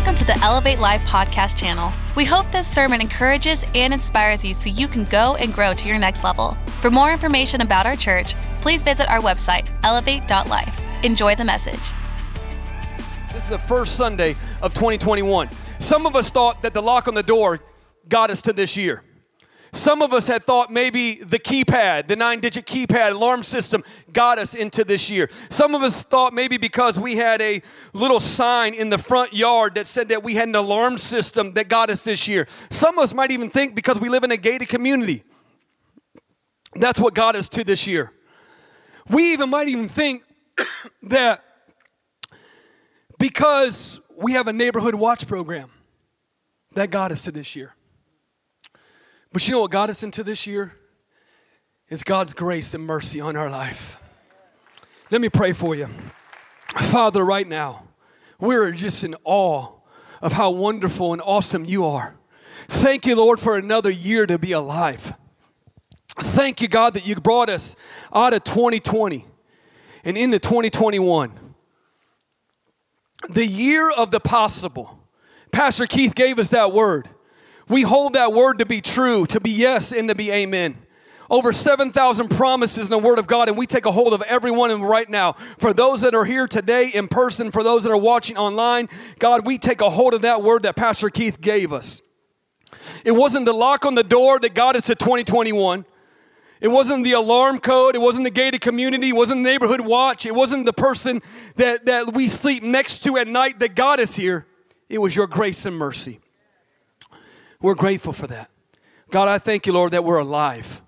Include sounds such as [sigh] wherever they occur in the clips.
Welcome to the Elevate Life podcast channel. We hope this sermon encourages and inspires you so you can go and grow to your next level. For more information about our church, please visit our website, elevate.life. Enjoy the message. This is the first Sunday of 2021. Some of us thought that the lock on the door got us to this year. Some of us had thought maybe the keypad, the nine digit keypad alarm system, got us into this year. Some of us thought maybe because we had a little sign in the front yard that said that we had an alarm system that got us this year. Some of us might even think because we live in a gated community, that's what got us to this year. We even might even think [coughs] that because we have a neighborhood watch program, that got us to this year. But you know what got us into this year? Is God's grace and mercy on our life. Let me pray for you. Father, right now, we're just in awe of how wonderful and awesome you are. Thank you, Lord, for another year to be alive. Thank you, God, that you brought us out of 2020 and into 2021. The year of the possible. Pastor Keith gave us that word. We hold that word to be true, to be yes, and to be amen. Over 7,000 promises in the Word of God, and we take a hold of every one of them right now. For those that are here today in person, for those that are watching online, God, we take a hold of that word that Pastor Keith gave us. It wasn't the lock on the door that got us to 2021. It wasn't the alarm code. It wasn't the gated community. It wasn't the neighborhood watch. It wasn't the person that, that we sleep next to at night that got us here. It was your grace and mercy. We're grateful for that. God, I thank you, Lord, that we're alive,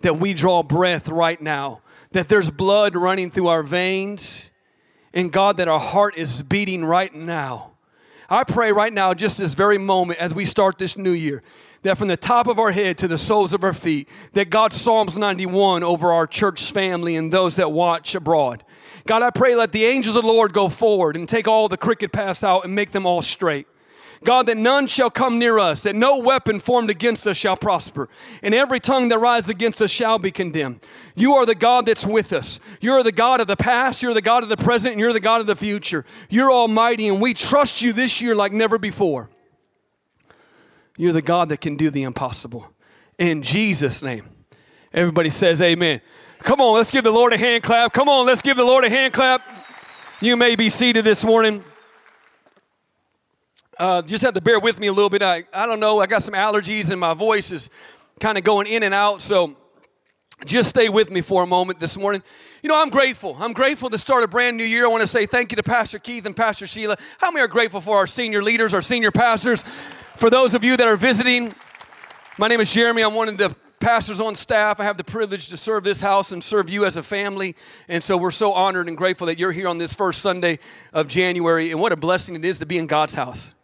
that we draw breath right now, that there's blood running through our veins, and God, that our heart is beating right now. I pray right now, just this very moment, as we start this new year, that from the top of our head to the soles of our feet, that God Psalms 91 over our church family and those that watch abroad. God, I pray let the angels of the Lord go forward and take all the crooked paths out and make them all straight. God, that none shall come near us, that no weapon formed against us shall prosper, and every tongue that rises against us shall be condemned. You are the God that's with us. You're the God of the past, you're the God of the present, and you're the God of the future. You're almighty, and we trust you this year like never before. You're the God that can do the impossible. In Jesus' name. Everybody says amen. Come on, let's give the Lord a hand clap. Come on, let's give the Lord a hand clap. You may be seated this morning. Uh, just have to bear with me a little bit. I, I don't know, I got some allergies and my voice is kind of going in and out. So just stay with me for a moment this morning. You know, I'm grateful. I'm grateful to start a brand new year. I want to say thank you to Pastor Keith and Pastor Sheila. How many are grateful for our senior leaders, our senior pastors? For those of you that are visiting, my name is Jeremy. I'm one of the pastors on staff. I have the privilege to serve this house and serve you as a family. And so we're so honored and grateful that you're here on this first Sunday of January. And what a blessing it is to be in God's house.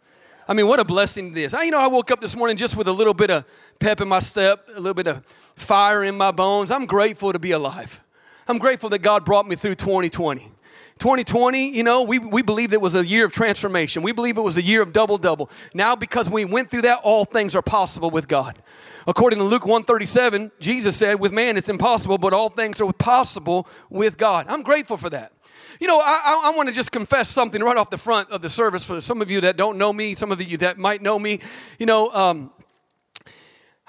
I mean, what a blessing it is. I, you know, I woke up this morning just with a little bit of pep in my step, a little bit of fire in my bones. I'm grateful to be alive. I'm grateful that God brought me through 2020. 2020, you know, we, we believed it was a year of transformation. We believe it was a year of double double. Now, because we went through that, all things are possible with God. According to Luke 137, Jesus said, with man it's impossible, but all things are possible with God. I'm grateful for that. You know, I, I, I want to just confess something right off the front of the service for some of you that don't know me, some of you that might know me. You know, um,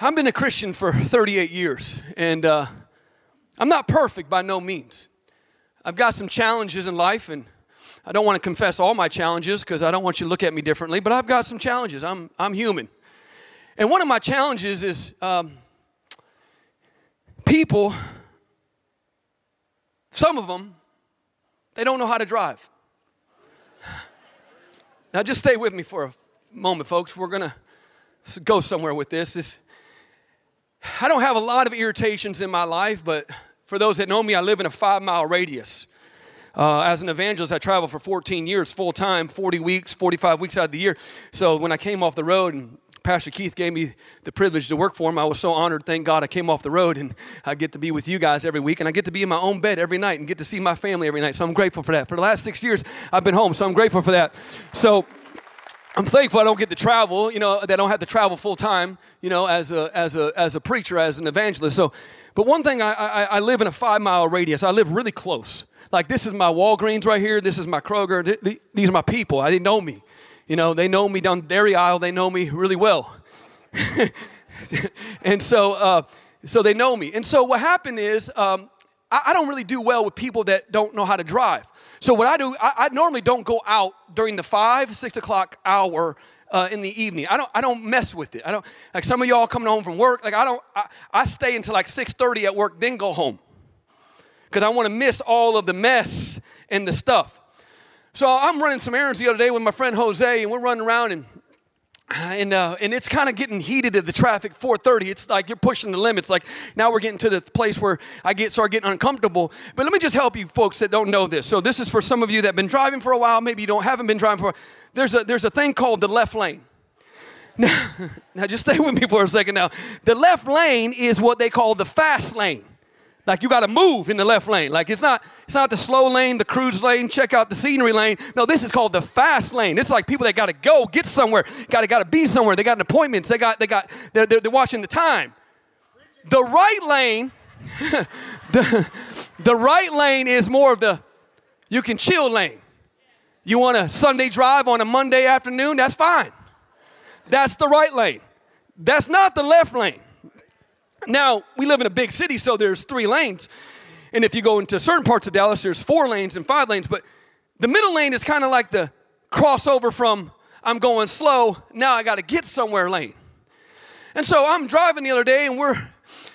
I've been a Christian for 38 years, and uh, I'm not perfect by no means. I've got some challenges in life, and I don't want to confess all my challenges because I don't want you to look at me differently, but I've got some challenges. I'm, I'm human. And one of my challenges is um, people, some of them, they don't know how to drive. Now, just stay with me for a moment, folks. We're going to go somewhere with this. I don't have a lot of irritations in my life, but for those that know me, I live in a five mile radius. Uh, as an evangelist, I traveled for 14 years full time, 40 weeks, 45 weeks out of the year. So when I came off the road and Pastor Keith gave me the privilege to work for him. I was so honored. Thank God I came off the road and I get to be with you guys every week and I get to be in my own bed every night and get to see my family every night. So I'm grateful for that. For the last six years, I've been home. So I'm grateful for that. So I'm thankful I don't get to travel, you know, that I don't have to travel full time, you know, as a, as a, as a preacher, as an evangelist. So, but one thing, I, I, I live in a five mile radius. I live really close. Like this is my Walgreens right here. This is my Kroger. These are my people. I didn't know me. You know, they know me down dairy aisle, they know me really well. [laughs] and so, uh, so they know me. And so what happened is, um, I, I, don't really do well with people that don't know how to drive. So what I do, I, I normally don't go out during the five, six o'clock hour uh, in the evening. I don't, I don't mess with it. I don't, like some of y'all coming home from work, like I don't, I, I stay until like 6.30 at work, then go home. Because I want to miss all of the mess and the stuff. So I'm running some errands the other day with my friend Jose, and we're running around and and uh, and it's kind of getting heated at the traffic 4:30. It's like you're pushing the limits. Like now we're getting to the place where I get start getting uncomfortable. But let me just help you folks that don't know this. So this is for some of you that have been driving for a while. Maybe you don't haven't been driving for. There's a there's a thing called the left lane. Now, [laughs] now just stay with me for a second. Now the left lane is what they call the fast lane. Like you got to move in the left lane. Like it's not it's not the slow lane, the cruise lane, check out the scenery lane. No, this is called the fast lane. It's like people that got to go, get somewhere, got to got to be somewhere. They got appointments. They got they got they're, they're, they're watching the time. The right lane, [laughs] the the right lane is more of the you can chill lane. You want a Sunday drive on a Monday afternoon? That's fine. That's the right lane. That's not the left lane. Now, we live in a big city, so there's three lanes. And if you go into certain parts of Dallas, there's four lanes and five lanes. But the middle lane is kind of like the crossover from I'm going slow, now I got to get somewhere lane. And so I'm driving the other day, and we're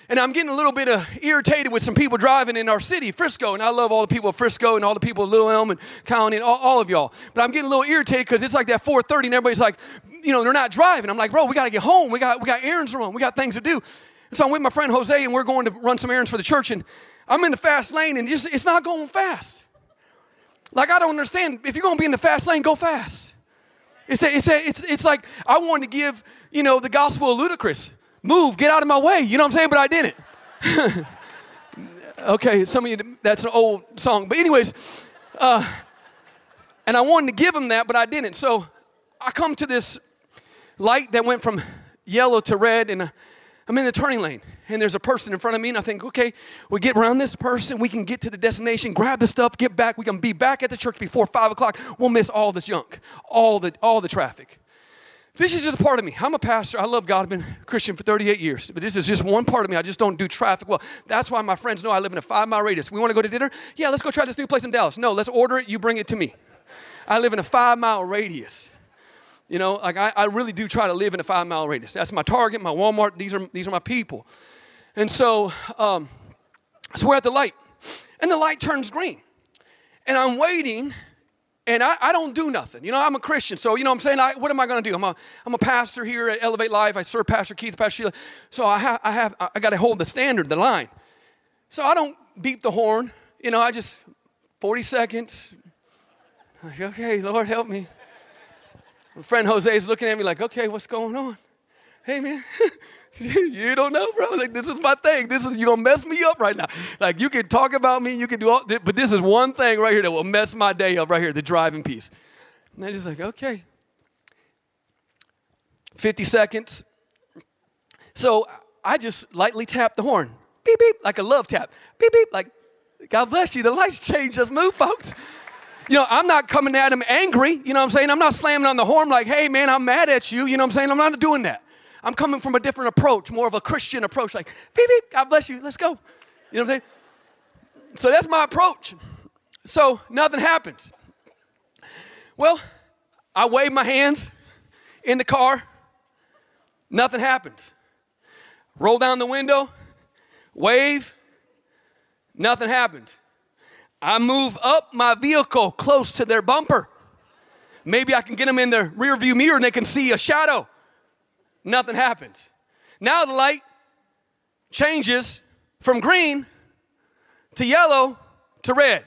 and I'm getting a little bit of irritated with some people driving in our city, Frisco, and I love all the people of Frisco and all the people of Little Elm and County and all, all of y'all. But I'm getting a little irritated because it's like that 4:30, and everybody's like, you know, they're not driving. I'm like, bro, we got to get home. We got we got errands to run. We got things to do. So I'm with my friend Jose, and we're going to run some errands for the church, and I'm in the fast lane, and just, it's not going fast. Like, I don't understand. If you're going to be in the fast lane, go fast. It's, a, it's, a, it's, it's like I wanted to give, you know, the gospel of Ludacris. Move, get out of my way. You know what I'm saying? But I didn't. [laughs] okay, some of you, that's an old song. But, anyways, uh, and I wanted to give him that, but I didn't. So I come to this light that went from yellow to red, and I'm in the turning lane and there's a person in front of me, and I think, okay, we get around this person, we can get to the destination, grab the stuff, get back, we can be back at the church before five o'clock. We'll miss all this junk, all the all the traffic. This is just a part of me. I'm a pastor. I love God. I've been a Christian for 38 years. But this is just one part of me. I just don't do traffic well. That's why my friends know I live in a five mile radius. We want to go to dinner? Yeah, let's go try this new place in Dallas. No, let's order it. You bring it to me. I live in a five mile radius. You know, like I, I really do try to live in a five mile radius. That's my Target, my Walmart. These are these are my people. And so, um, so we're at the light, and the light turns green, and I'm waiting, and I, I don't do nothing. You know, I'm a Christian, so you know I'm saying. I, what am I going to do? I'm a I'm a pastor here at Elevate Life. I serve Pastor Keith, Pastor Sheila. So I I have I got to hold the standard, the line. So I don't beep the horn. You know, I just 40 seconds. Okay, Lord, help me. My friend Jose is looking at me like, okay, what's going on? Hey, man, [laughs] you don't know, bro. Like, this is my thing. This is, you're to mess me up right now. Like, you can talk about me, you can do all, but this is one thing right here that will mess my day up right here, the driving piece. And I'm just like, okay. 50 seconds. So I just lightly tap the horn. Beep, beep, like a love tap. Beep, beep, like, God bless you. The lights change. Just move, folks you know, I'm not coming at him angry. You know what I'm saying? I'm not slamming on the horn like, hey, man, I'm mad at you. You know what I'm saying? I'm not doing that. I'm coming from a different approach, more of a Christian approach, like, beep, beep, God bless you, let's go. You know what I'm saying? So that's my approach. So nothing happens. Well, I wave my hands in the car, nothing happens. Roll down the window, wave, nothing happens. I move up my vehicle close to their bumper. Maybe I can get them in the rear view mirror and they can see a shadow. Nothing happens. Now the light changes from green to yellow to red.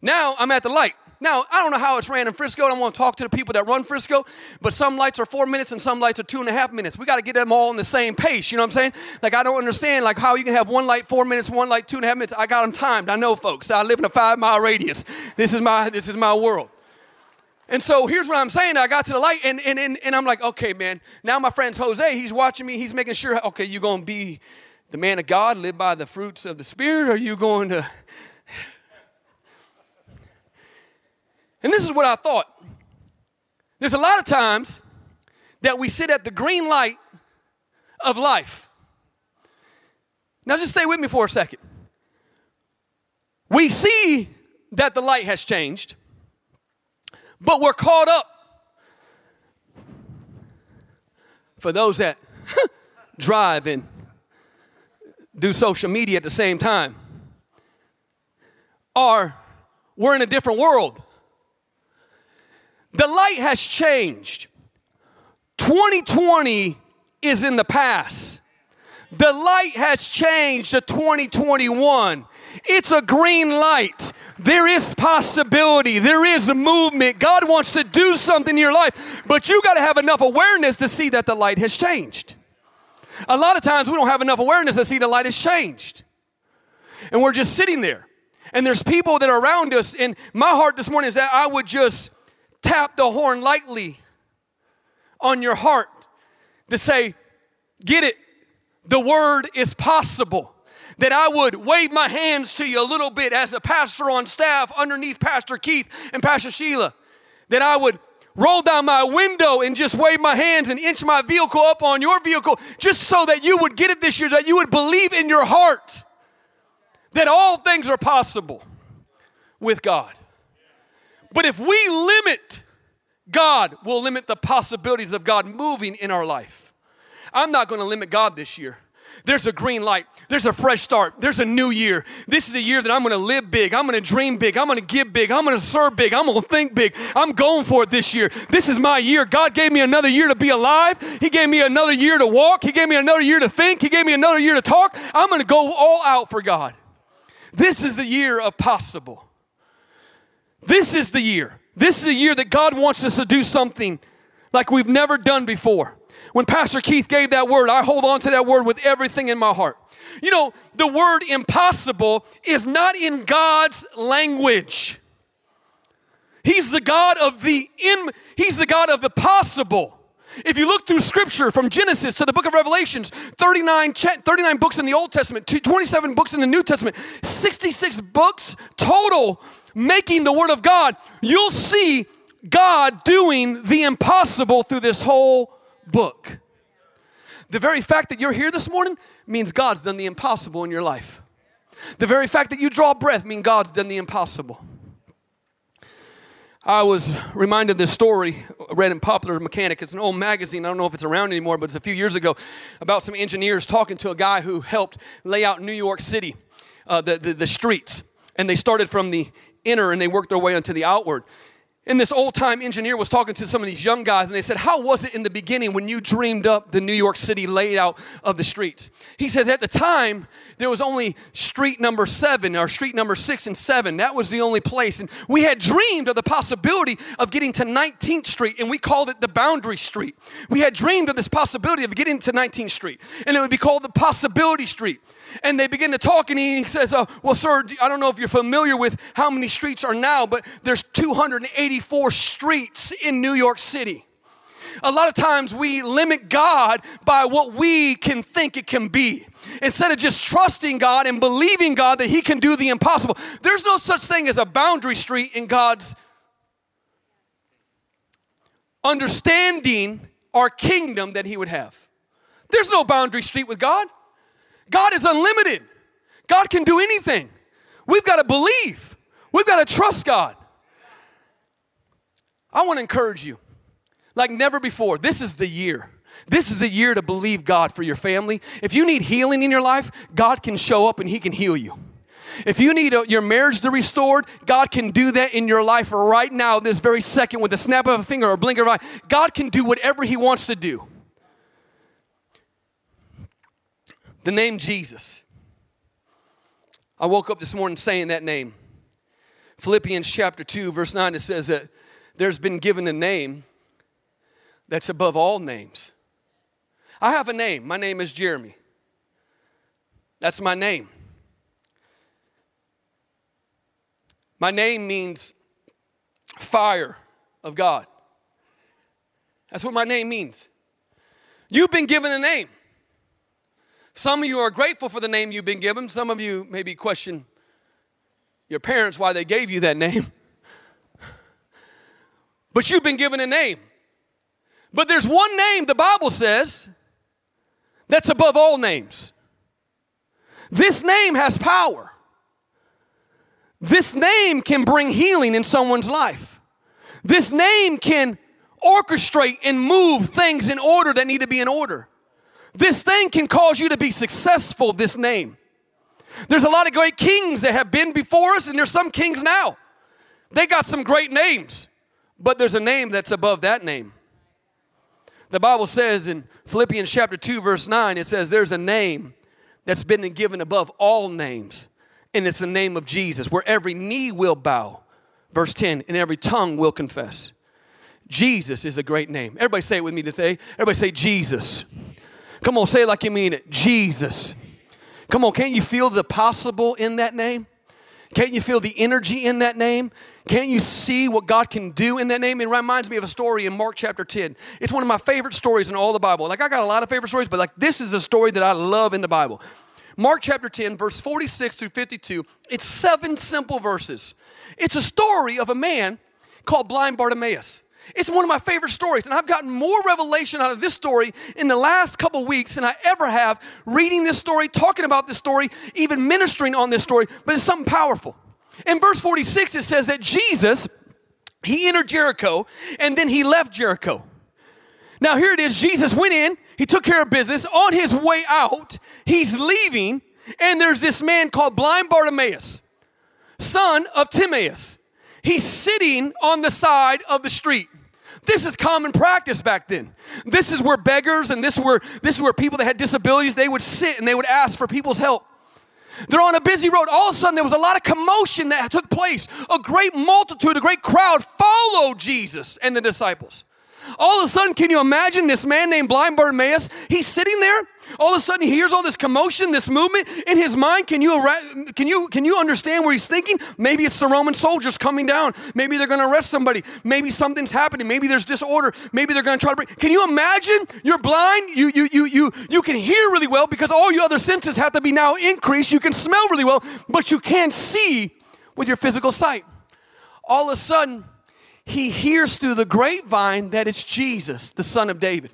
Now I'm at the light. Now, I don't know how it's ran in Frisco. I don't want to talk to the people that run Frisco, but some lights are four minutes and some lights are two and a half minutes. We got to get them all in the same pace. You know what I'm saying? Like, I don't understand like how you can have one light four minutes, one light two and a half minutes. I got them timed. I know, folks. I live in a five mile radius. This is my this is my world. And so here's what I'm saying. I got to the light and, and, and, and I'm like, okay, man. Now my friend's Jose. He's watching me. He's making sure, okay, you're going to be the man of God, live by the fruits of the Spirit, or are you going to and this is what I thought. There's a lot of times that we sit at the green light of life. Now, just stay with me for a second. We see that the light has changed, but we're caught up. For those that [laughs] drive and do social media at the same time, are we're in a different world. The light has changed. 2020 is in the past. The light has changed to 2021. It's a green light. There is possibility. There is a movement. God wants to do something in your life, but you got to have enough awareness to see that the light has changed. A lot of times we don't have enough awareness to see the light has changed. And we're just sitting there. And there's people that are around us. And my heart this morning is that I would just tap the horn lightly on your heart to say, Get it. The word is possible. That I would wave my hands to you a little bit as a pastor on staff underneath Pastor Keith and Pastor Sheila. That I would roll down my window and just wave my hands and inch my vehicle up on your vehicle just so that you would get it this year, that you would believe in your heart that all things are possible with God. But if we limit God, we'll limit the possibilities of God moving in our life. I'm not going to limit God this year. There's a green light. There's a fresh start. There's a new year. This is a year that I'm going to live big. I'm going to dream big. I'm going to give big. I'm going to serve big. I'm going to think big. I'm going for it this year. This is my year. God gave me another year to be alive. He gave me another year to walk. He gave me another year to think. He gave me another year to talk. I'm going to go all out for God. This is the year of possible. This is the year. This is the year that God wants us to do something like we've never done before. When Pastor Keith gave that word, I hold on to that word with everything in my heart. You know, the word impossible is not in God's language. He's the God of the in, he's the God of the possible. If you look through scripture from Genesis to the book of Revelations, 39, 39 books in the Old Testament, 27 books in the New Testament, 66 books total making the Word of God, you'll see God doing the impossible through this whole book. The very fact that you're here this morning means God's done the impossible in your life. The very fact that you draw breath means God's done the impossible. I was reminded of this story read in Popular Mechanic. It's an old magazine. I don't know if it's around anymore, but it's a few years ago about some engineers talking to a guy who helped lay out New York City, uh, the, the, the streets. And they started from the inner and they worked their way onto the outward. And this old time engineer was talking to some of these young guys, and they said, How was it in the beginning when you dreamed up the New York City layout of the streets? He said, At the time, there was only street number seven or street number six and seven. That was the only place. And we had dreamed of the possibility of getting to 19th Street, and we called it the Boundary Street. We had dreamed of this possibility of getting to 19th Street, and it would be called the Possibility Street. And they begin to talk, and he says, oh, Well, sir, I don't know if you're familiar with how many streets are now, but there's 284 streets in New York City. A lot of times we limit God by what we can think it can be. Instead of just trusting God and believing God that He can do the impossible. There's no such thing as a boundary street in God's understanding our kingdom that He would have. There's no boundary street with God. God is unlimited. God can do anything. We've got to believe. We've got to trust God. I want to encourage you like never before. This is the year. This is a year to believe God for your family. If you need healing in your life, God can show up and He can heal you. If you need a, your marriage to restored, God can do that in your life right now, this very second, with a snap of a finger or a blink of an eye. God can do whatever He wants to do. The name Jesus. I woke up this morning saying that name. Philippians chapter 2, verse 9, it says that there's been given a name that's above all names. I have a name. My name is Jeremy. That's my name. My name means fire of God. That's what my name means. You've been given a name. Some of you are grateful for the name you've been given. Some of you maybe question your parents why they gave you that name. [laughs] But you've been given a name. But there's one name the Bible says that's above all names. This name has power. This name can bring healing in someone's life. This name can orchestrate and move things in order that need to be in order. This thing can cause you to be successful, this name. There's a lot of great kings that have been before us, and there's some kings now. They got some great names, but there's a name that's above that name. The Bible says in Philippians chapter 2, verse 9, it says, There's a name that's been given above all names, and it's the name of Jesus, where every knee will bow. Verse 10, and every tongue will confess. Jesus is a great name. Everybody say it with me today. Everybody say Jesus. Come on, say it like you mean it. Jesus. Come on, can't you feel the possible in that name? Can't you feel the energy in that name? Can't you see what God can do in that name? It reminds me of a story in Mark chapter 10. It's one of my favorite stories in all the Bible. Like, I got a lot of favorite stories, but like, this is a story that I love in the Bible. Mark chapter 10, verse 46 through 52. It's seven simple verses. It's a story of a man called blind Bartimaeus. It's one of my favorite stories, and I've gotten more revelation out of this story in the last couple weeks than I ever have reading this story, talking about this story, even ministering on this story, but it's something powerful. In verse 46, it says that Jesus, he entered Jericho and then he left Jericho. Now, here it is Jesus went in, he took care of business. On his way out, he's leaving, and there's this man called blind Bartimaeus, son of Timaeus. He's sitting on the side of the street. This is common practice back then. This is where beggars and this is where this is where people that had disabilities they would sit and they would ask for people's help. They're on a busy road. All of a sudden, there was a lot of commotion that took place. A great multitude, a great crowd followed Jesus and the disciples. All of a sudden, can you imagine this man named blind Bartimaeus? He's sitting there. All of a sudden, he hears all this commotion, this movement in his mind. Can you, can you, can you understand where he's thinking? Maybe it's the Roman soldiers coming down. Maybe they're going to arrest somebody. Maybe something's happening. Maybe there's disorder. Maybe they're going to try to bring. Can you imagine? You're blind. You, you, you, you, you can hear really well because all your other senses have to be now increased. You can smell really well, but you can't see with your physical sight. All of a sudden, he hears through the grapevine that it's Jesus, the son of David.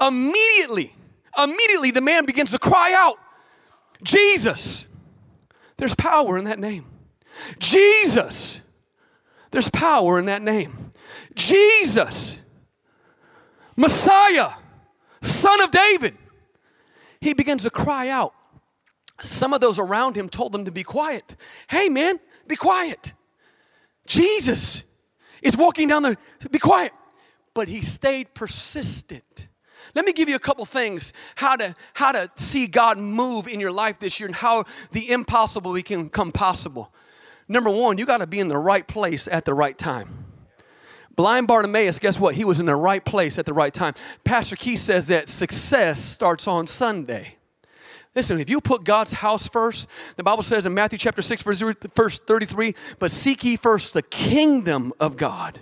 Immediately, immediately the man begins to cry out, Jesus. There's power in that name. Jesus. There's power in that name. Jesus. Messiah, son of David. He begins to cry out. Some of those around him told them to be quiet. Hey, man, be quiet. Jesus is walking down the, be quiet. But he stayed persistent. Let me give you a couple things how to how to see God move in your life this year and how the impossible can become possible. Number one, you got to be in the right place at the right time. Blind Bartimaeus, guess what? He was in the right place at the right time. Pastor Keith says that success starts on Sunday. Listen, if you put God's house first, the Bible says in Matthew chapter 6, verse 33, but seek ye first the kingdom of God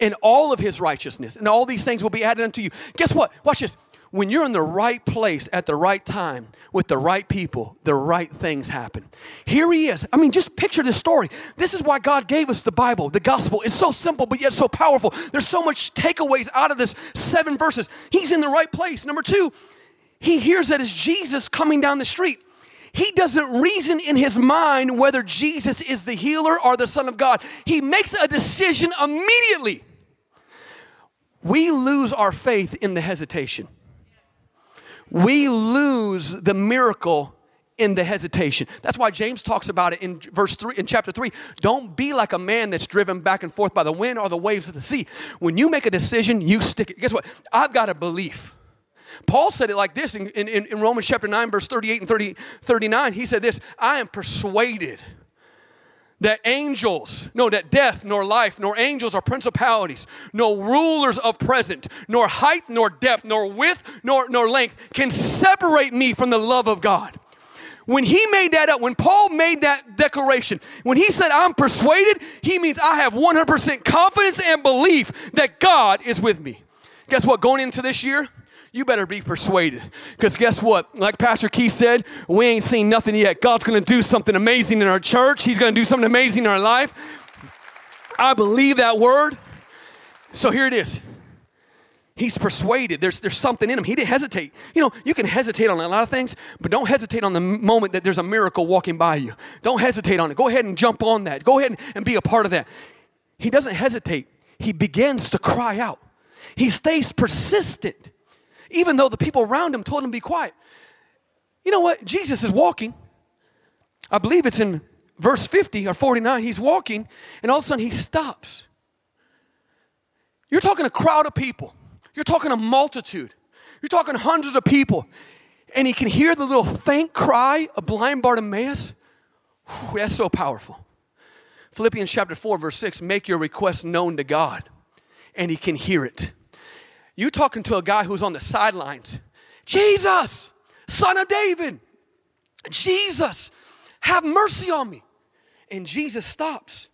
and all of his righteousness, and all these things will be added unto you. Guess what? Watch this. When you're in the right place at the right time with the right people, the right things happen. Here he is. I mean, just picture this story. This is why God gave us the Bible, the gospel. It's so simple, but yet so powerful. There's so much takeaways out of this seven verses. He's in the right place. Number two, he hears that it's Jesus coming down the street. He doesn't reason in his mind whether Jesus is the healer or the Son of God. He makes a decision immediately. We lose our faith in the hesitation. We lose the miracle in the hesitation. That's why James talks about it in verse 3 in chapter 3. Don't be like a man that's driven back and forth by the wind or the waves of the sea. When you make a decision, you stick it. Guess what? I've got a belief. Paul said it like this in, in, in Romans chapter 9, verse 38 and 30, 39. He said this I am persuaded that angels, no, that death, nor life, nor angels, or principalities, no rulers of present, nor height, nor depth, nor width, nor, nor length can separate me from the love of God. When he made that up, when Paul made that declaration, when he said, I'm persuaded, he means I have 100% confidence and belief that God is with me. Guess what? Going into this year, you better be persuaded. Because guess what? Like Pastor Keith said, we ain't seen nothing yet. God's going to do something amazing in our church, He's going to do something amazing in our life. I believe that word. So here it is. He's persuaded. There's, there's something in him. He didn't hesitate. You know, you can hesitate on a lot of things, but don't hesitate on the moment that there's a miracle walking by you. Don't hesitate on it. Go ahead and jump on that. Go ahead and be a part of that. He doesn't hesitate. He begins to cry out. He stays persistent, even though the people around him told him to be quiet. You know what? Jesus is walking. I believe it's in verse 50 or 49. He's walking, and all of a sudden he stops. You're talking a crowd of people. You're talking a multitude. You're talking hundreds of people. And he can hear the little faint cry of blind Bartimaeus. Whew, that's so powerful. Philippians chapter 4, verse 6 make your request known to God, and he can hear it. You're talking to a guy who's on the sidelines. Jesus, son of David, Jesus, have mercy on me. And Jesus stops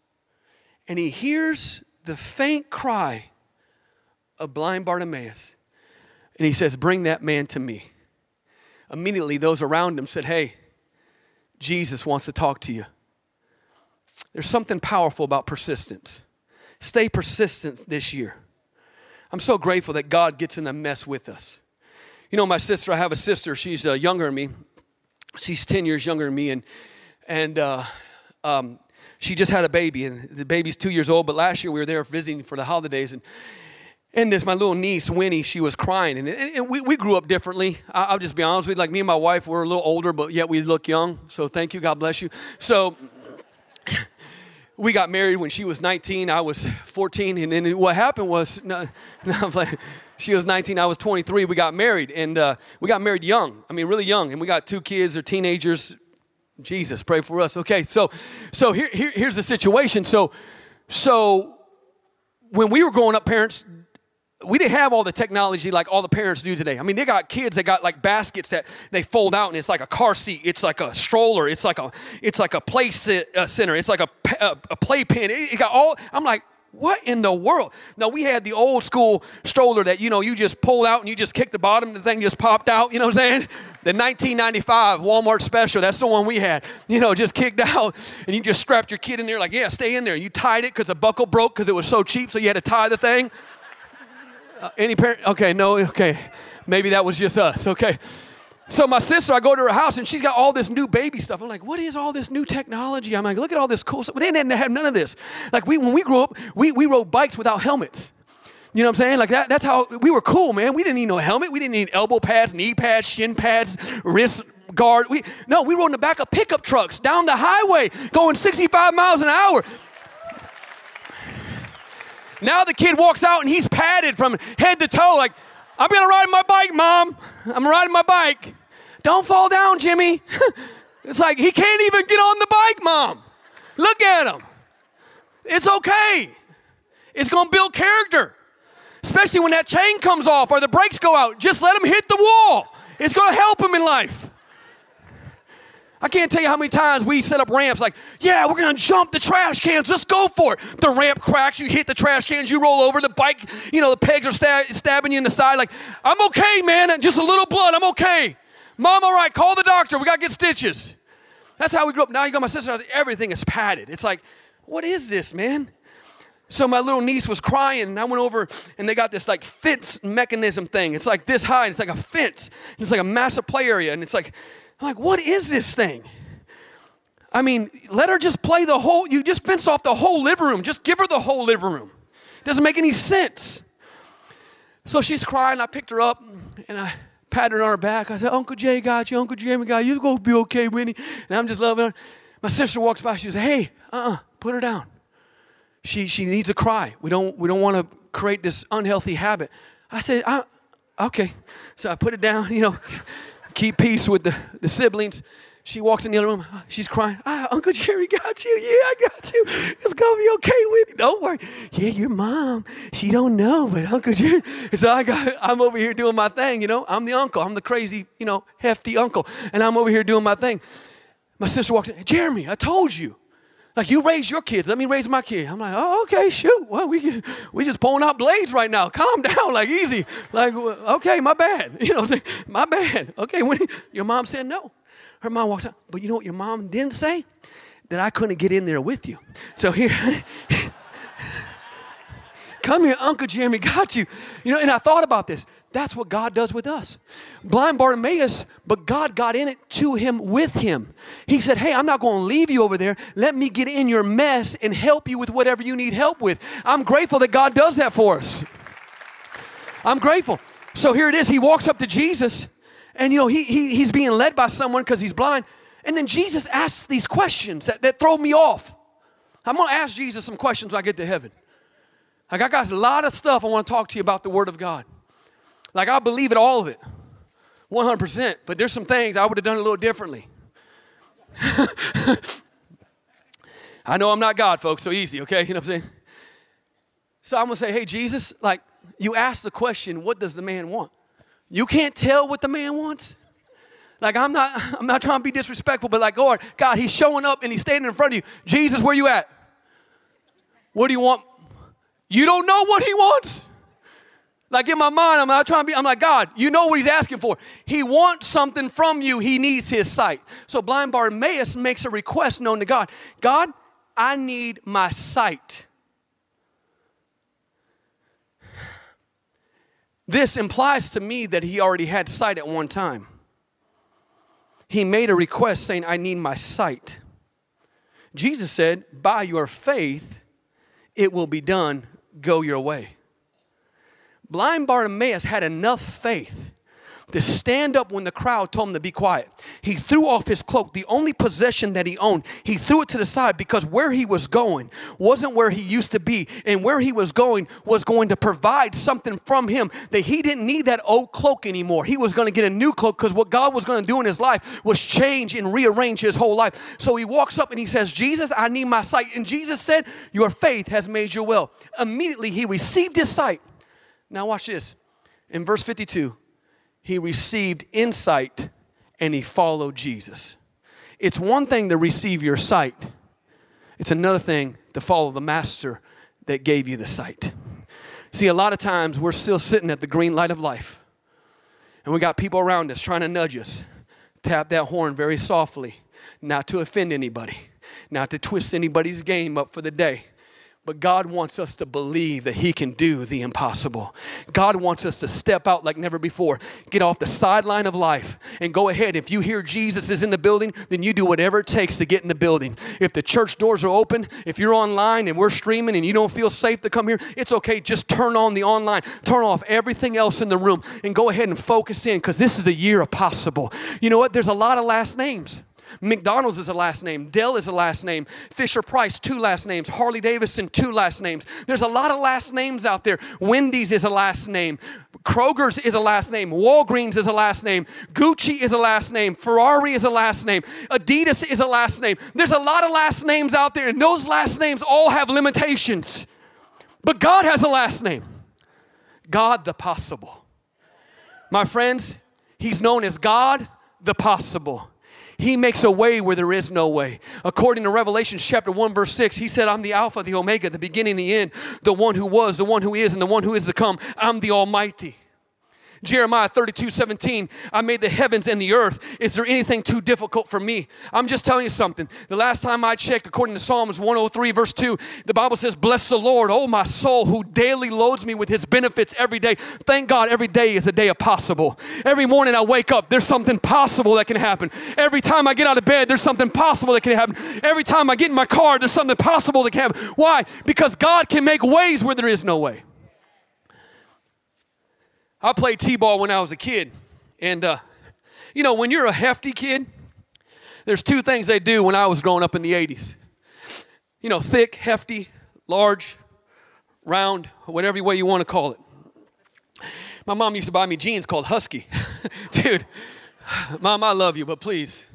and he hears the faint cry of blind Bartimaeus. And he says, Bring that man to me. Immediately, those around him said, Hey, Jesus wants to talk to you. There's something powerful about persistence. Stay persistent this year. I'm so grateful that God gets in the mess with us. You know, my sister, I have a sister, she's uh, younger than me. She's 10 years younger than me, and, and uh, um, she just had a baby, and the baby's two years old. But last year we were there visiting for the holidays, and and this, my little niece, Winnie, she was crying. And, and we, we grew up differently. I, will just be honest with you. Like me and my wife, we're a little older, but yet we look young. So thank you. God bless you. So we got married when she was 19. I was 14. And then what happened was, [laughs] no, no, like, she was 19. I was 23. We got married. And uh, we got married young. I mean, really young. And we got two kids. They're teenagers. Jesus, pray for us. Okay, so so here, here here's the situation. So so when we were growing up, parents we didn't have all the technology like all the parents do today. I mean, they got kids that got like baskets that they fold out, and it's like a car seat. It's like a stroller. It's like a it's like a play uh, center. It's like a a, playpen. It, it got all. I'm like, what in the world? Now we had the old school stroller that you know you just pulled out and you just kicked the bottom, and the thing just popped out. You know what I'm saying? The 1995 Walmart special. That's the one we had. You know, just kicked [laughs] out, and you just strapped your kid in there like, yeah, stay in there. You tied it because the buckle broke because it was so cheap, so you had to tie the thing. Uh, any parent? Okay, no, okay. Maybe that was just us, okay. So my sister, I go to her house and she's got all this new baby stuff. I'm like, what is all this new technology? I'm like, look at all this cool stuff. They didn't have none of this. Like we, when we grew up, we, we rode bikes without helmets. You know what I'm saying? Like that, that's how we were cool, man. We didn't need no helmet. We didn't need elbow pads, knee pads, shin pads, wrist guard. We, no, we rode in the back of pickup trucks down the highway going 65 miles an hour. Now the kid walks out and he's padded from head to toe, like, I'm gonna ride my bike, mom. I'm riding my bike. Don't fall down, Jimmy. [laughs] it's like he can't even get on the bike, mom. Look at him. It's okay. It's gonna build character. Especially when that chain comes off or the brakes go out. Just let him hit the wall. It's gonna help him in life. I can't tell you how many times we set up ramps like, yeah, we're gonna jump the trash cans, let's go for it. The ramp cracks, you hit the trash cans, you roll over, the bike, you know, the pegs are stab- stabbing you in the side. Like, I'm okay, man, just a little blood, I'm okay. Mom, all right, call the doctor, we gotta get stitches. That's how we grew up. Now you got my sister, everything is padded. It's like, what is this, man? So my little niece was crying, and I went over, and they got this like fence mechanism thing. It's like this high, and it's like a fence. and It's like a massive play area, and it's like I'm like, what is this thing? I mean, let her just play the whole, you just fence off the whole living room. Just give her the whole living room. Doesn't make any sense. So she's crying. I picked her up and I patted her on her back. I said, Uncle Jay got you. Uncle Jamie got you. You go be okay, Winnie. And I'm just loving her. My sister walks by. She says, Hey, uh uh put her down. She, she needs to cry. We don't, we don't want to create this unhealthy habit. I said, I, Okay. So I put it down, [laughs] you know keep peace with the, the siblings. She walks in the other room. She's crying. Ah, Uncle Jerry got you. Yeah, I got you. It's gonna be okay with you. Don't worry. Yeah, your mom. She don't know, but Uncle Jerry. [laughs] So I got. I'm over here doing my thing. You know, I'm the uncle. I'm the crazy, you know, hefty uncle, and I'm over here doing my thing. My sister walks in. Jeremy, I told you. Like you raise your kids, let me raise my kid. I'm like, oh, okay, shoot. Well, we [laughs] we just pulling out blades right now. Calm [laughs] down, like easy. Like, okay, my bad. [laughs] You know what I'm saying? My bad. Okay, when your mom said no, her mom walks out. But you know what your mom didn't say? That I couldn't get in there with you. So here, Come here, Uncle Jeremy got you. You know, and I thought about this. That's what God does with us. Blind Bartimaeus, but God got in it to him with him. He said, Hey, I'm not going to leave you over there. Let me get in your mess and help you with whatever you need help with. I'm grateful that God does that for us. I'm grateful. So here it is. He walks up to Jesus, and you know, he, he he's being led by someone because he's blind. And then Jesus asks these questions that, that throw me off. I'm going to ask Jesus some questions when I get to heaven. Like, I got a lot of stuff I want to talk to you about the Word of God. Like, I believe it, all of it, 100%. But there's some things I would have done a little differently. [laughs] I know I'm not God, folks, so easy, okay? You know what I'm saying? So I'm gonna say, hey, Jesus, like, you ask the question, what does the man want? You can't tell what the man wants. Like I'm not, [laughs] I'm not trying to be disrespectful, but like God, God, he's showing up and he's standing in front of you. Jesus, where you at? What do you want? You don't know what he wants. Like in my mind, I'm not trying to be, I'm like, God, you know what he's asking for. He wants something from you. He needs his sight. So blind Bartimaeus makes a request known to God. God, I need my sight. This implies to me that he already had sight at one time. He made a request saying, I need my sight. Jesus said, By your faith, it will be done. Go your way. Blind Bartimaeus had enough faith to stand up when the crowd told him to be quiet. He threw off his cloak, the only possession that he owned. He threw it to the side because where he was going wasn't where he used to be. And where he was going was going to provide something from him that he didn't need that old cloak anymore. He was going to get a new cloak because what God was going to do in his life was change and rearrange his whole life. So he walks up and he says, Jesus, I need my sight. And Jesus said, Your faith has made you well. Immediately he received his sight. Now, watch this. In verse 52, he received insight and he followed Jesus. It's one thing to receive your sight, it's another thing to follow the master that gave you the sight. See, a lot of times we're still sitting at the green light of life, and we got people around us trying to nudge us. Tap that horn very softly, not to offend anybody, not to twist anybody's game up for the day. But God wants us to believe that He can do the impossible. God wants us to step out like never before, get off the sideline of life, and go ahead. If you hear Jesus is in the building, then you do whatever it takes to get in the building. If the church doors are open, if you're online and we're streaming and you don't feel safe to come here, it's okay. Just turn on the online, turn off everything else in the room, and go ahead and focus in because this is a year of possible. You know what? There's a lot of last names. McDonald's is a last name. Dell is a last name. Fisher Price, two last names. Harley Davidson, two last names. There's a lot of last names out there. Wendy's is a last name. Kroger's is a last name. Walgreens is a last name. Gucci is a last name. Ferrari is a last name. Adidas is a last name. There's a lot of last names out there, and those last names all have limitations. But God has a last name God the possible. My friends, He's known as God the possible. He makes a way where there is no way. According to Revelation chapter 1, verse 6, he said, I'm the Alpha, the Omega, the beginning, the end, the one who was, the one who is, and the one who is to come. I'm the Almighty. Jeremiah 32 17, I made the heavens and the earth. Is there anything too difficult for me? I'm just telling you something. The last time I checked, according to Psalms 103, verse 2, the Bible says, Bless the Lord, oh my soul, who daily loads me with his benefits every day. Thank God every day is a day of possible. Every morning I wake up, there's something possible that can happen. Every time I get out of bed, there's something possible that can happen. Every time I get in my car, there's something possible that can happen. Why? Because God can make ways where there is no way. I played t-ball when I was a kid, and uh, you know when you're a hefty kid, there's two things they do when I was growing up in the 80s. You know, thick, hefty, large, round, whatever way you want to call it. My mom used to buy me jeans called Husky. [laughs] Dude, mom, I love you, but please,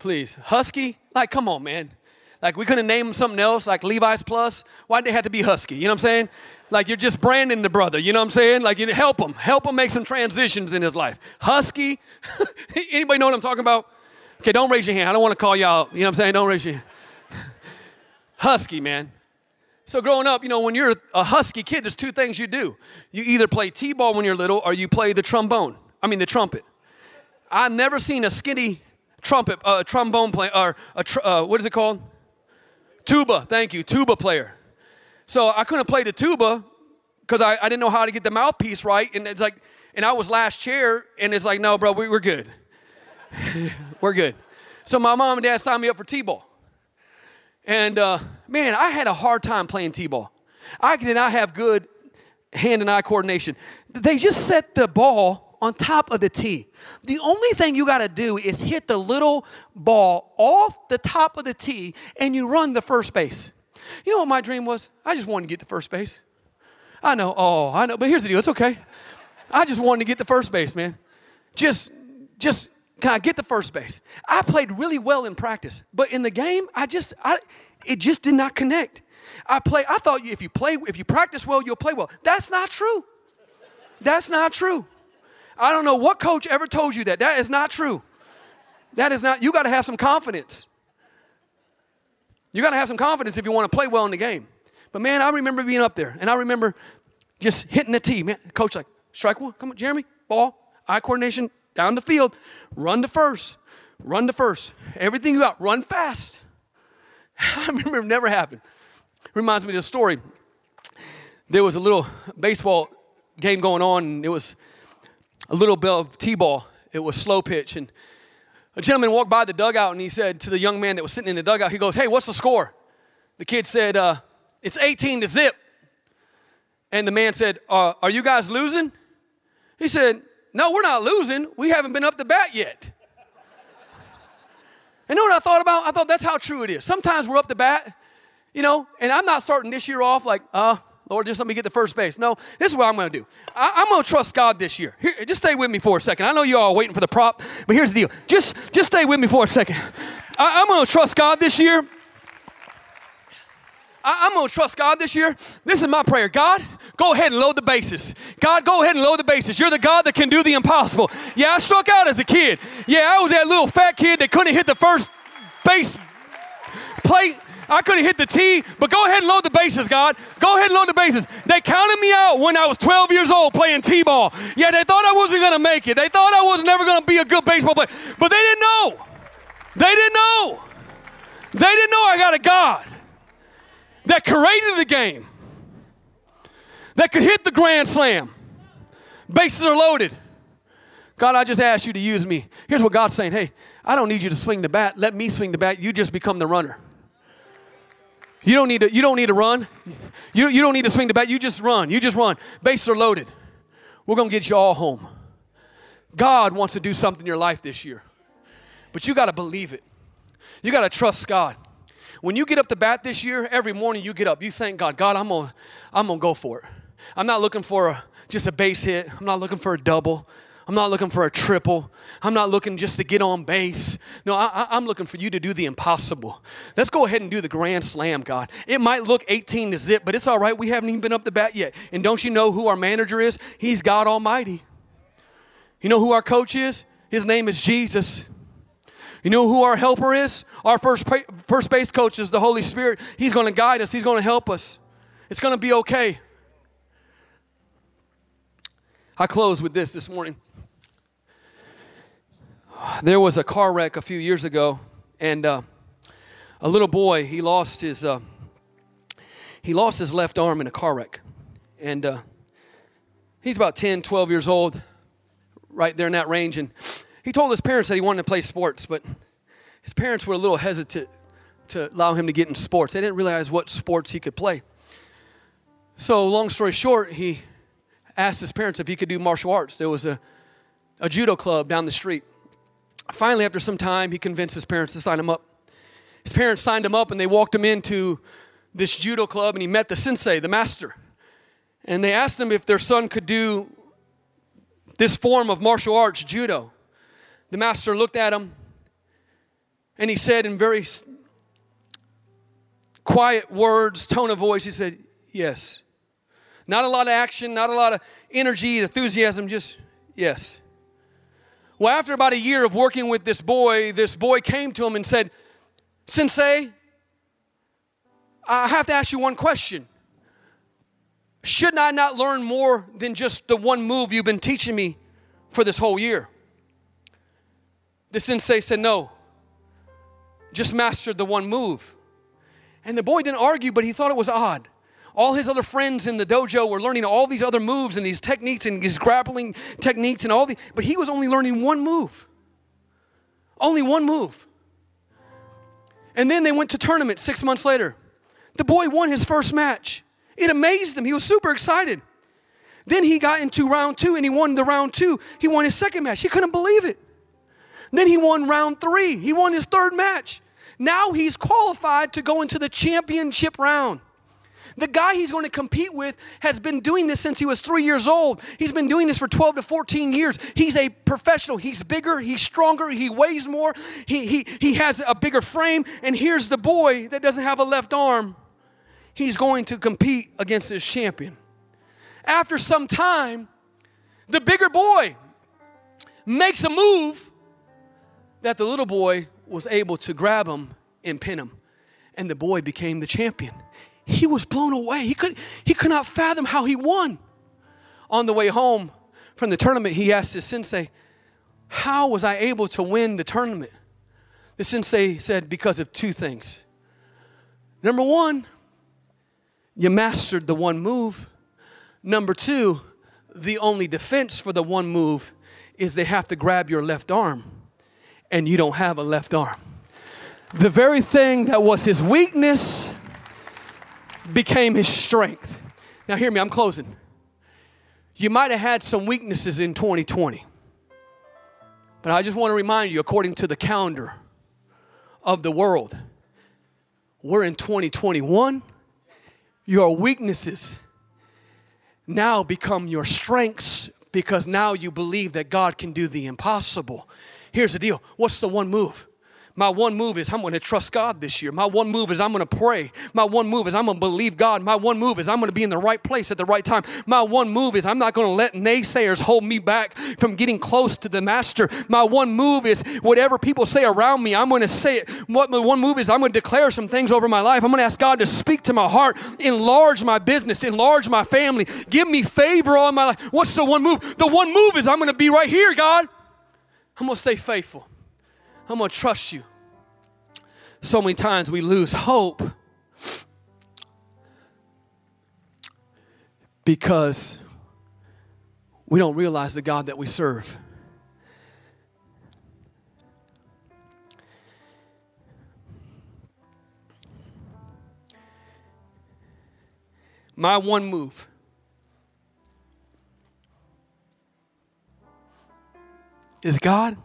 please, Husky? Like, come on, man. Like, we couldn't name them something else, like Levi's Plus. Why'd they have to be Husky? You know what I'm saying? Like you're just branding the brother, you know what I'm saying? Like you help him, help him make some transitions in his life. Husky, [laughs] anybody know what I'm talking about? Okay, don't raise your hand. I don't want to call out. You know what I'm saying? Don't raise your hand. [laughs] Husky, man. So growing up, you know, when you're a husky kid, there's two things you do. You either play t-ball when you're little, or you play the trombone. I mean the trumpet. I've never seen a skinny trumpet, uh, trombone player, or a tr- uh, what is it called? Tuba. Thank you, tuba player. So I couldn't play the tuba because I, I didn't know how to get the mouthpiece right. And it's like, and I was last chair, and it's like, no, bro, we, we're good. [laughs] we're good. So my mom and dad signed me up for T-ball. And uh, man, I had a hard time playing T-ball. I did not have good hand and eye coordination. They just set the ball on top of the tee. The only thing you got to do is hit the little ball off the top of the tee and you run the first base. You know what my dream was? I just wanted to get to first base. I know, oh, I know, but here's the deal it's okay. I just wanted to get to first base, man. Just, just can I get the first base? I played really well in practice, but in the game, I just, I, it just did not connect. I play. I thought if you play, if you practice well, you'll play well. That's not true. That's not true. I don't know what coach ever told you that. That is not true. That is not. You got to have some confidence. You got to have some confidence if you want to play well in the game. But man, I remember being up there, and I remember just hitting the tee. Man, coach like, strike one. Come on, Jeremy. Ball, eye coordination, down the field, run to first, run to first. Everything you got, run fast. [laughs] I remember it never happened. Reminds me of a story. There was a little baseball game going on, and it was a little bit of t-ball. It was slow pitch, and a gentleman walked by the dugout, and he said to the young man that was sitting in the dugout, he goes, "Hey, what's the score?" The kid said, uh, "It's 18 to zip." And the man said, uh, "Are you guys losing?" He said, "No, we're not losing. We haven't been up to bat yet." And you know what I thought about? I thought that's how true it is. Sometimes we're up to bat, you know, and I'm not starting this year off like, uh, Lord, just let me get the first base. No, this is what I'm going to do. I, am going to trust God this year. Here, just stay with me for a second. I know you all waiting for the prop, but here's the deal. Just, just stay with me for a second. I, I'm going to trust God this year. I, I'm going to trust God this year. This is my prayer. God, go ahead and load the bases. God, go ahead and load the bases. You're the God that can do the impossible. Yeah, I struck out as a kid. Yeah, I was that little fat kid that couldn't hit the first base plate I couldn't hit the tee, but go ahead and load the bases, God. Go ahead and load the bases. They counted me out when I was 12 years old playing T ball. Yeah, they thought I wasn't going to make it. They thought I was never going to be a good baseball player, but they didn't know. They didn't know. They didn't know I got a God that created the game, that could hit the grand slam. Bases are loaded. God, I just asked you to use me. Here's what God's saying Hey, I don't need you to swing the bat. Let me swing the bat. You just become the runner. You don't need to, you don't need to run. You, you don't need to swing the bat. You just run. You just run. Bases are loaded. We're going to get you all home. God wants to do something in your life this year. But you got to believe it. You got to trust God. When you get up the bat this year, every morning you get up, you thank God, God, I'm going to I'm to go for it. I'm not looking for a, just a base hit. I'm not looking for a double. I'm not looking for a triple. I'm not looking just to get on base. No, I, am looking for you to do the impossible. Let's go ahead and do the grand slam, God. It might look 18 to zip, but it's all right. We haven't even been up the bat yet. And don't you know who our manager is? He's God Almighty. You know who our coach is? His name is Jesus. You know who our helper is? Our first, first base coach is the Holy Spirit. He's going to guide us, He's going to help us. It's going to be okay. I close with this this morning there was a car wreck a few years ago, and uh, a little boy he lost his uh, he lost his left arm in a car wreck, and uh, he's about 10, 12 years old, right there in that range, and he told his parents that he wanted to play sports, but his parents were a little hesitant to allow him to get in sports. They didn't realize what sports he could play. So, long story short, he asked his parents if he could do martial arts. There was a, a judo club down the street. Finally, after some time, he convinced his parents to sign him up. His parents signed him up and they walked him into this judo club and he met the sensei, the master. And they asked him if their son could do this form of martial arts, judo. The master looked at him and he said in very quiet words, tone of voice, he said, Yes. Not a lot of action, not a lot of energy, enthusiasm, just yes. Well, after about a year of working with this boy, this boy came to him and said, Sensei, I have to ask you one question. Shouldn't I not learn more than just the one move you've been teaching me for this whole year? The sensei said, No, just mastered the one move. And the boy didn't argue, but he thought it was odd. All his other friends in the dojo were learning all these other moves and these techniques and these grappling techniques and all the, but he was only learning one move. Only one move. And then they went to tournament six months later. The boy won his first match. It amazed him. He was super excited. Then he got into round two and he won the round two. He won his second match. He couldn't believe it. Then he won round three. He won his third match. Now he's qualified to go into the championship round. The guy he's going to compete with has been doing this since he was three years old. He's been doing this for 12 to 14 years. He's a professional. He's bigger, he's stronger, he weighs more, he, he, he has a bigger frame. And here's the boy that doesn't have a left arm. He's going to compete against his champion. After some time, the bigger boy makes a move that the little boy was able to grab him and pin him. And the boy became the champion. He was blown away. He could, he could not fathom how he won. On the way home from the tournament, he asked his sensei, How was I able to win the tournament? The sensei said, Because of two things. Number one, you mastered the one move. Number two, the only defense for the one move is they have to grab your left arm, and you don't have a left arm. The very thing that was his weakness became his strength. Now, hear me, I'm closing. You might have had some weaknesses in 2020, but I just want to remind you, according to the calendar of the world, we're in 2021. Your weaknesses now become your strengths because now you believe that God can do the impossible. Here's the deal what's the one move? My one move is I'm going to trust God this year. My one move is I'm going to pray. My one move is I'm going to believe God. My one move is I'm going to be in the right place at the right time. My one move is I'm not going to let naysayers hold me back from getting close to the master. My one move is whatever people say around me, I'm going to say it. What my one move is I'm going to declare some things over my life. I'm going to ask God to speak to my heart, enlarge my business, enlarge my family, give me favor on my life. What's the one move? The one move is I'm going to be right here, God. I'm going to stay faithful. I'm going to trust you. So many times we lose hope because we don't realize the God that we serve. My one move is God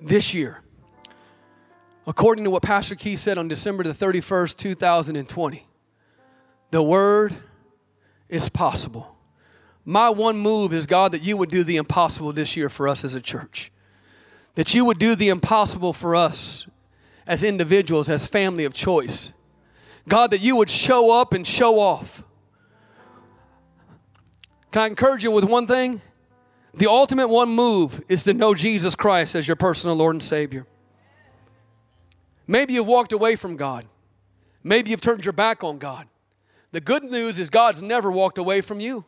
this year, according to what Pastor Key said on December the 31st, 2020, the word is possible. My one move is, God, that you would do the impossible this year for us as a church. That you would do the impossible for us as individuals, as family of choice. God, that you would show up and show off. Can I encourage you with one thing? The ultimate one move is to know Jesus Christ as your personal Lord and Savior. Maybe you've walked away from God. Maybe you've turned your back on God. The good news is God's never walked away from you.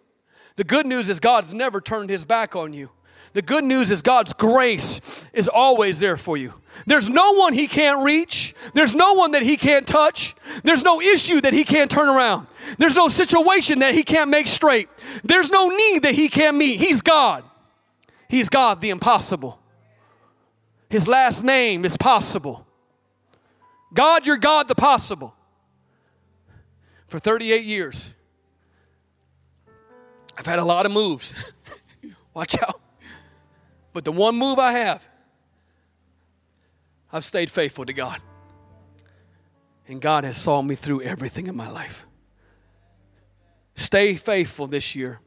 The good news is God's never turned his back on you. The good news is God's grace is always there for you. There's no one he can't reach. There's no one that he can't touch. There's no issue that he can't turn around. There's no situation that he can't make straight. There's no need that he can't meet. He's God. He's God, the impossible. His last name is possible. God, you're God, the possible. For 38 years, I've had a lot of moves. [laughs] Watch out. But the one move I have, I've stayed faithful to God. And God has saw me through everything in my life. Stay faithful this year.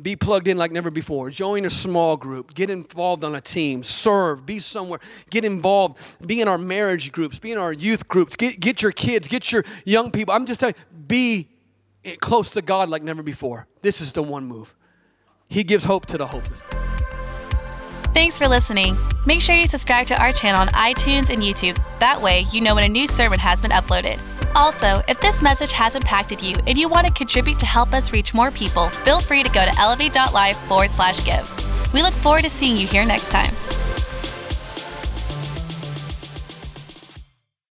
Be plugged in like never before. Join a small group. Get involved on a team. Serve. Be somewhere. Get involved. Be in our marriage groups. Be in our youth groups. Get, get your kids. Get your young people. I'm just telling you, be close to God like never before. This is the one move. He gives hope to the hopeless. Thanks for listening. Make sure you subscribe to our channel on iTunes and YouTube. That way, you know when a new sermon has been uploaded. Also, if this message has impacted you and you want to contribute to help us reach more people, feel free to go to elevate.life forward slash give. We look forward to seeing you here next time.